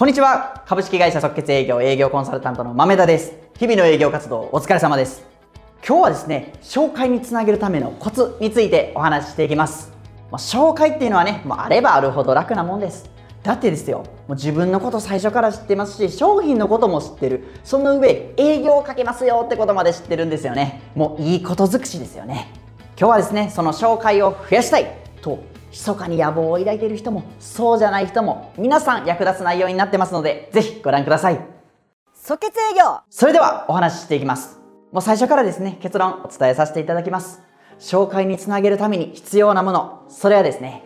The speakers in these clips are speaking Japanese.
こんにちは。株式会社即決営業営業コンサルタントの豆田です。日々の営業活動お疲れ様です。今日はですね紹介につなげるためのコツについてお話ししていきます。まあ、紹介っていうのはね、もうあればあるほど楽なもんです。だってですよもう自分のこと最初から知ってますし商品のことも知ってる。その上営業をかけますよってことまで知ってるんですよね。もういいこと尽くしですよね。今日はですねその紹介を増やしたいと密かに野望を抱いている人もそうじゃない人も皆さん役立つ内容になってますのでぜひご覧ください。即決営業。それではお話ししていきます。もう最初からですね結論お伝えさせていただきます。紹介につなげるために必要なもの。それはですね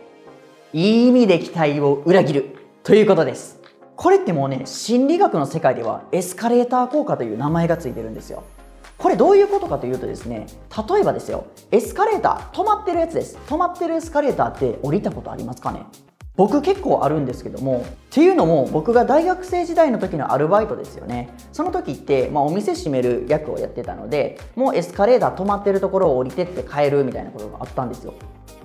いい意味で期待を裏切るということです。これってもうね心理学の世界ではエスカレーター効果という名前がついてるんですよこれどういうことかというとですね例えばですよエスカレーター止まってるやつです。止まってるエスカレーターって降りたことありますかね？僕結構あるんですけどもっていうのも僕が大学生時代の時のアルバイトですよね。その時って、まあ、お店閉める役をやってたのでもうエスカレーター止まってるところを降りてって帰るみたいなことがあったんですよ。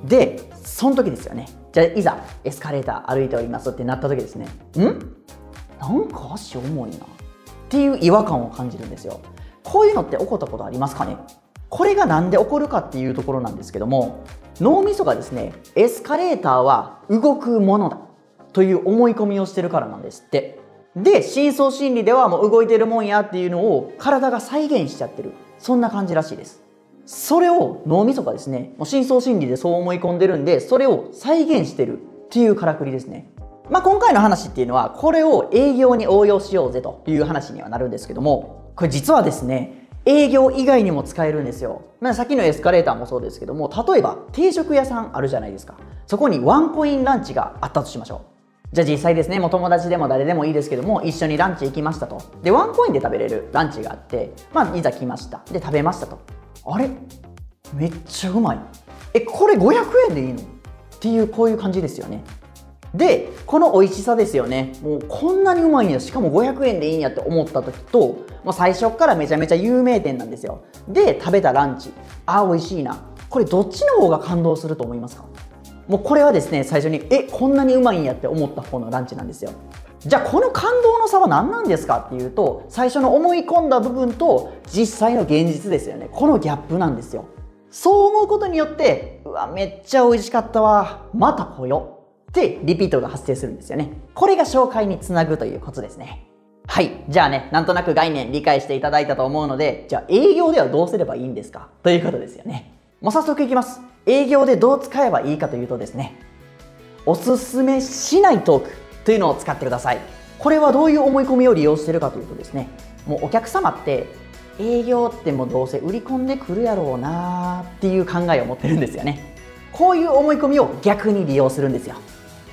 でその時ですよね。じゃあいざエスカレーター歩いておりますってなった時ですね。ん？なんか足重いな。っていう違和感を感じるんですよ。こういうのって起こったことありますかね？これが何で起こるかっていうところなんですけども脳みそがですねエスカレーターは動くものだという思い込みをしてるからなんですって。で深層心理ではもう動いてるもんやっていうのを体が再現しちゃってる。そんな感じらしいです。それを脳みそがですねもう深層心理でそう思い込んでるんでそれを再現してるっていうからくりですね。まあ、今回の話っていうのはこれを営業に応用しようぜという話にはなるんですけどもこれ実はですね営業以外にも使えるんですよ。まあ、さっきのエスカレーターもそうですけども例えば定食屋さんあるじゃないですか。そこにワンコインランチがあったとしましょう。じゃあ実際ですねもう友達でも誰でもいいですけども一緒にランチ行きましたと。でワンコインで食べれるランチがあってまあいざ来ました。で食べましたと。あれ？めっちゃうまい。えこれ500円でいいの？っていうこういう感じですよね。でこの美味しさですよね。もうこんなにうまいんや。しかも500円でいいんやって思った時ともう最初からめちゃめちゃ有名店なんですよ。で食べたランチ。ああ美味しいな。これどっちの方が感動すると思いますか？もうこれはですね最初にえこんなにうまいんやって思った方のランチなんですよ。じゃあこの感動の差は何なんですか？っていうと最初の思い込んだ部分と実際の現実ですよね。このギャップなんですよ。そう思うことによってうわめっちゃ美味しかったわ。また来よでリピートが発生するんですよね。これが紹介につなぐということですね。はい。じゃあねなんとなく概念理解していただいたと思うのでじゃあ営業ではどうすればいいんですかということですよね。もう早速いきます。営業でどう使えばいいかというとですね。おすすめしないトークというのを使ってください。これはどういう思い込みを利用してるかというとですね。もうお客様って営業ってもうどうせ売り込んでくるやろうなーっていう考えを持ってるんですよね。こういう思い込みを逆に利用するんですよ。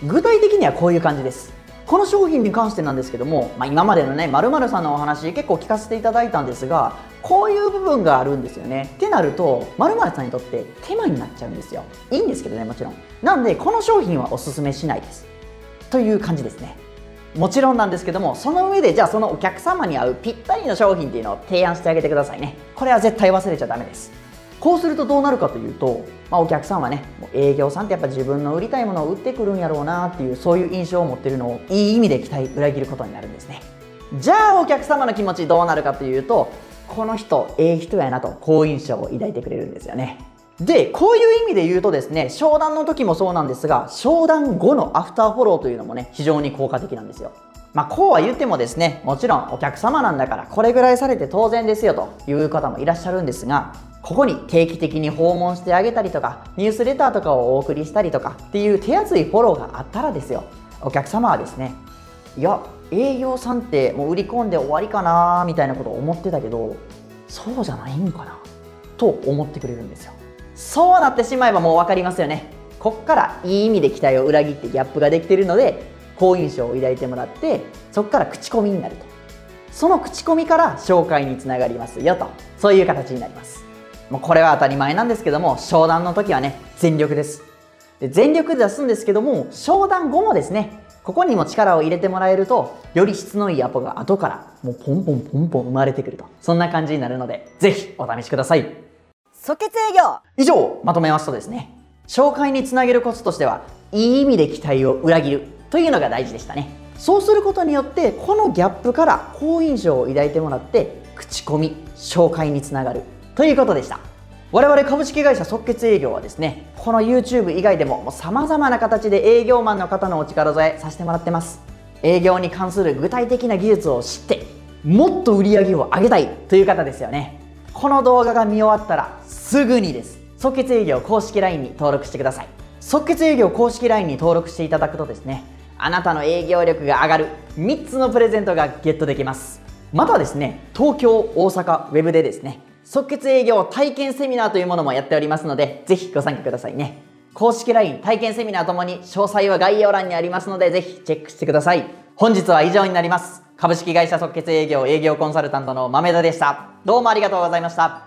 具体的にはこういう感じです。この商品に関してなんですけども、まあ、今までのねまるさんのお話結構聞かせていただいたんですがこういう部分があるんですよね。ってなるとまるさんにとって手間になっちゃうんですよ。いいんですけどねもちろん。なんでこの商品はおすすめしないです。という感じですね。もちろんなんですけどもその上でじゃあそのお客様に合うぴったりの商品っていうのを提案してあげてくださいね。これは絶対忘れちゃダメです。こうするとどうなるかというと、まあ、お客さんはね営業さんってやっぱ自分の売りたいものを売ってくるんやろうなっていうそういう印象を持ってるのをいい意味で期待裏切ることになるんですね。じゃあお客様の気持ちどうなるかというとこの人ええ人やなと好印象を抱いてくれるんですよね。でこういう意味で言うとですね商談の時もそうなんですが商談後のアフターフォローというのもね非常に効果的なんですよ。まあ、こうは言ってもですねもちろんお客様なんだからこれぐらいされて当然ですよという方もいらっしゃるんですがここに定期的に訪問してあげたりとかニュースレターとかをお送りしたりとかっていう手厚いフォローがあったらですよ。お客様はですねいや営業さんってもう売り込んで終わりかなみたいなことを思ってたけどそうじゃないんかなと思ってくれるんですよ。そうなってしまえばもう分かりますよね。こっからいい意味で期待を裏切ってギャップができているので好印象を抱いてもらってそこから口コミになると。その口コミから紹介につながりますよと。そういう形になります。もうこれは当たり前なんですけども商談の時はね全力です。で全力で出すんですけども商談後もですねここにも力を入れてもらえるとより質のいいアポが後からもうポンポンポンポン生まれてくると。そんな感じになるのでぜひお試しください。即決営業。以上まとめますとですね。紹介につなげるコツとしてはいい意味で期待を裏切る。というのが大事でしたね。そうすることによってこのギャップから好印象を抱いてもらって口コミ紹介につながるということでした。我々株式会社即決営業はですねこの YouTube 以外でもさまざまな形で営業マンの方のお力添えさせてもらってます。営業に関する具体的な技術を知ってもっと売り上げを上げたいという方ですよね。この動画が見終わったらすぐにです。即決営業公式 LINE に登録してください。即決営業公式 LINE に登録していただくとですねあなたの営業力が上がる3つのプレゼントがゲットできます。またですね東京大阪ウェブでですね即決営業体験セミナーというものもやっておりますのでぜひご参加くださいね。公式 LINE 体験セミナーともに詳細は概要欄にありますのでぜひチェックしてください。本日は以上になります。株式会社即決営業営業コンサルタントの豆田でした。どうもありがとうございました。